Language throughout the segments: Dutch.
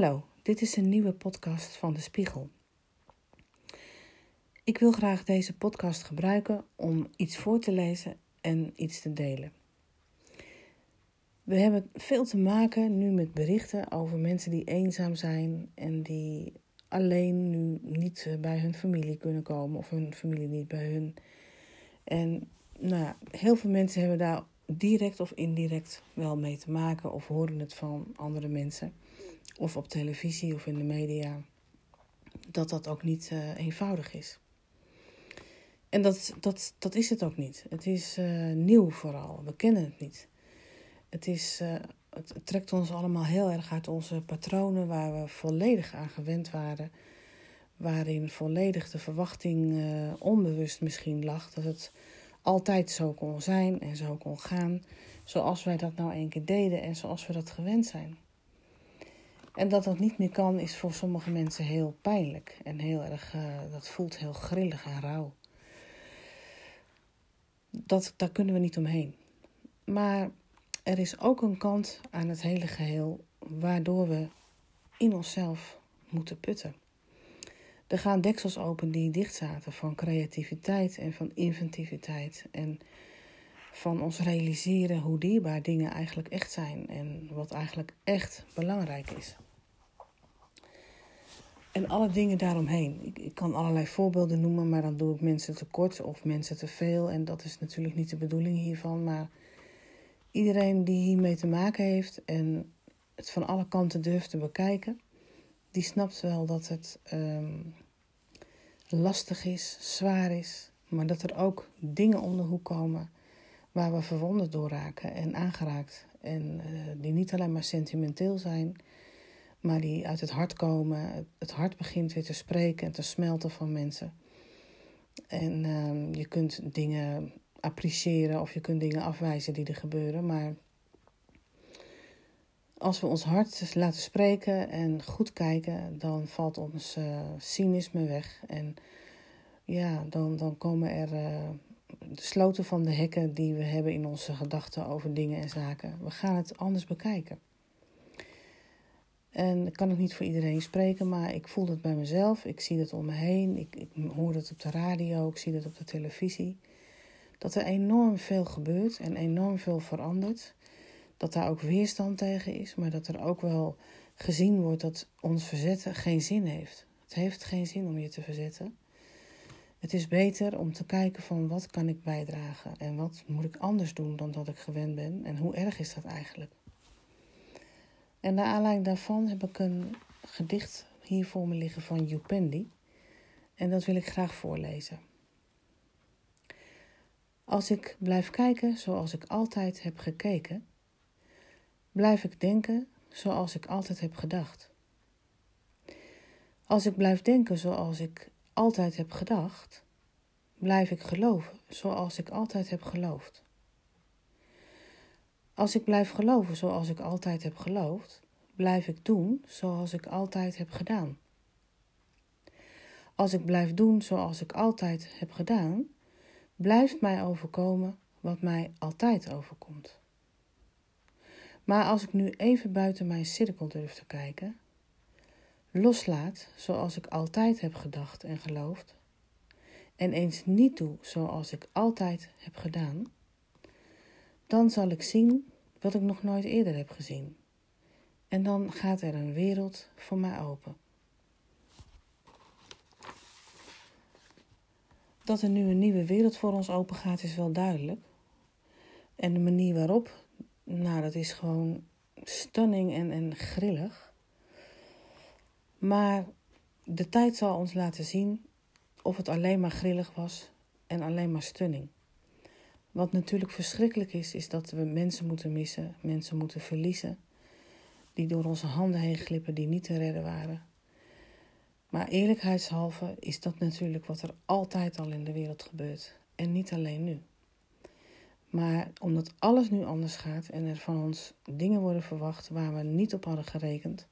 Hallo, dit is een nieuwe podcast van De Spiegel. Ik wil graag deze podcast gebruiken om iets voor te lezen en iets te delen. We hebben veel te maken nu met berichten over mensen die eenzaam zijn en die alleen nu niet bij hun familie kunnen komen of hun familie niet bij hun. En nou, heel veel mensen hebben daar direct of indirect wel mee te maken of horen het van andere mensen of op televisie of in de media, dat dat ook niet uh, eenvoudig is. En dat, dat, dat is het ook niet. Het is uh, nieuw vooral. We kennen het niet. Het, is, uh, het trekt ons allemaal heel erg uit onze patronen waar we volledig aan gewend waren. Waarin volledig de verwachting onbewust misschien lag dat het altijd zo kon zijn en zo kon gaan. Zoals wij dat nou een keer deden en zoals we dat gewend zijn. En dat dat niet meer kan, is voor sommige mensen heel pijnlijk. En heel erg, uh, dat voelt heel grillig en rauw. Dat, daar kunnen we niet omheen. Maar er is ook een kant aan het hele geheel waardoor we in onszelf moeten putten. Er gaan deksels open die dicht zaten van creativiteit en van inventiviteit. En van ons realiseren hoe dierbaar dingen eigenlijk echt zijn en wat eigenlijk echt belangrijk is. En alle dingen daaromheen. Ik, ik, kan allerlei voorbeelden noemen, maar dan doe ik mensen tekort of mensen te veel. En dat is natuurlijk niet de bedoeling hiervan. Maar iedereen die hiermee te maken heeft en het van alle kanten durft te bekijken, die snapt wel dat het um, lastig is, zwaar is. Maar dat er ook dingen om de hoek komen waar we verwonderd door raken en aangeraakt. En uh, die niet alleen maar sentimenteel zijn, maar die uit het hart komen. Het hart begint weer te spreken en te smelten van mensen. En uh, je kunt dingen appreciëren of je kunt dingen afwijzen die er gebeuren. Maar als we ons hart laten spreken en goed kijken, dan valt ons uh, cynisme weg. En ja, dan, dan komen er uh, de sloten van de hekken die we hebben in onze gedachten over dingen en zaken. We gaan het anders bekijken. En ik kan het niet voor iedereen spreken, maar ik voel het bij mezelf. Ik zie het om me heen. Ik, ik hoor het op de radio, ik zie het op de televisie. Dat er enorm veel gebeurt en enorm veel verandert. Dat daar ook weerstand tegen is, maar dat er ook wel gezien wordt dat ons verzetten geen zin heeft. Het heeft geen zin om je te verzetten. Het is beter om te kijken van wat kan ik bijdragen en wat moet ik anders doen dan dat ik gewend ben en hoe erg is dat eigenlijk. En naar aanleiding daarvan heb ik een gedicht hier voor me liggen van Jupendi. En dat wil ik graag voorlezen. Als ik blijf kijken zoals ik altijd heb gekeken, blijf ik denken zoals ik altijd heb gedacht. Als ik blijf denken zoals ik altijd heb gedacht, blijf ik geloven zoals ik altijd heb geloofd. Als ik blijf geloven zoals ik altijd heb geloofd, blijf ik doen zoals ik altijd heb gedaan. Als ik blijf doen zoals ik altijd heb gedaan, blijft mij overkomen wat mij altijd overkomt. Maar als ik nu even buiten mijn cirkel durf te kijken, loslaat zoals ik altijd heb gedacht en geloofd, en eens niet doe zoals ik altijd heb gedaan, dan zal ik zien wat ik nog nooit eerder heb gezien. En dan gaat er een wereld voor mij open. Dat er nu een nieuwe wereld voor ons open gaat, is wel duidelijk. En de manier waarop, nou, dat is gewoon stunning en, en grillig. Maar de tijd zal ons laten zien of het alleen maar grillig was en alleen maar stunning. Wat natuurlijk verschrikkelijk is, is dat we mensen moeten missen, mensen moeten verliezen, die door onze handen heen glippen, die niet te redden waren. Maar eerlijkheidshalve is dat natuurlijk wat er altijd al in de wereld gebeurt en niet alleen nu. Maar omdat alles nu anders gaat en er van ons dingen worden verwacht waar we niet op hadden gerekend,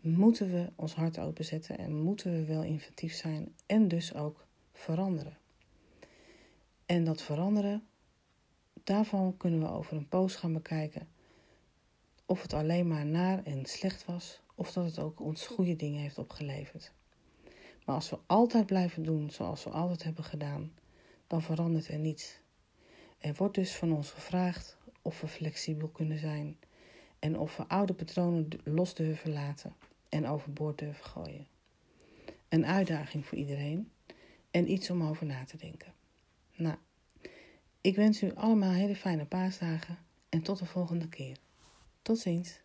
moeten we ons hart openzetten en moeten we wel inventief zijn en dus ook veranderen. En dat veranderen Daarvan kunnen we over een poos gaan bekijken of het alleen maar naar en slecht was of dat het ook ons goede dingen heeft opgeleverd. Maar als we altijd blijven doen zoals we altijd hebben gedaan, dan verandert er niets. Er wordt dus van ons gevraagd of we flexibel kunnen zijn en of we oude patronen los durven laten en overboord durven gooien. Een uitdaging voor iedereen en iets om over na te denken. Nou, ik wens u allemaal hele fijne paasdagen en tot de volgende keer. Tot ziens.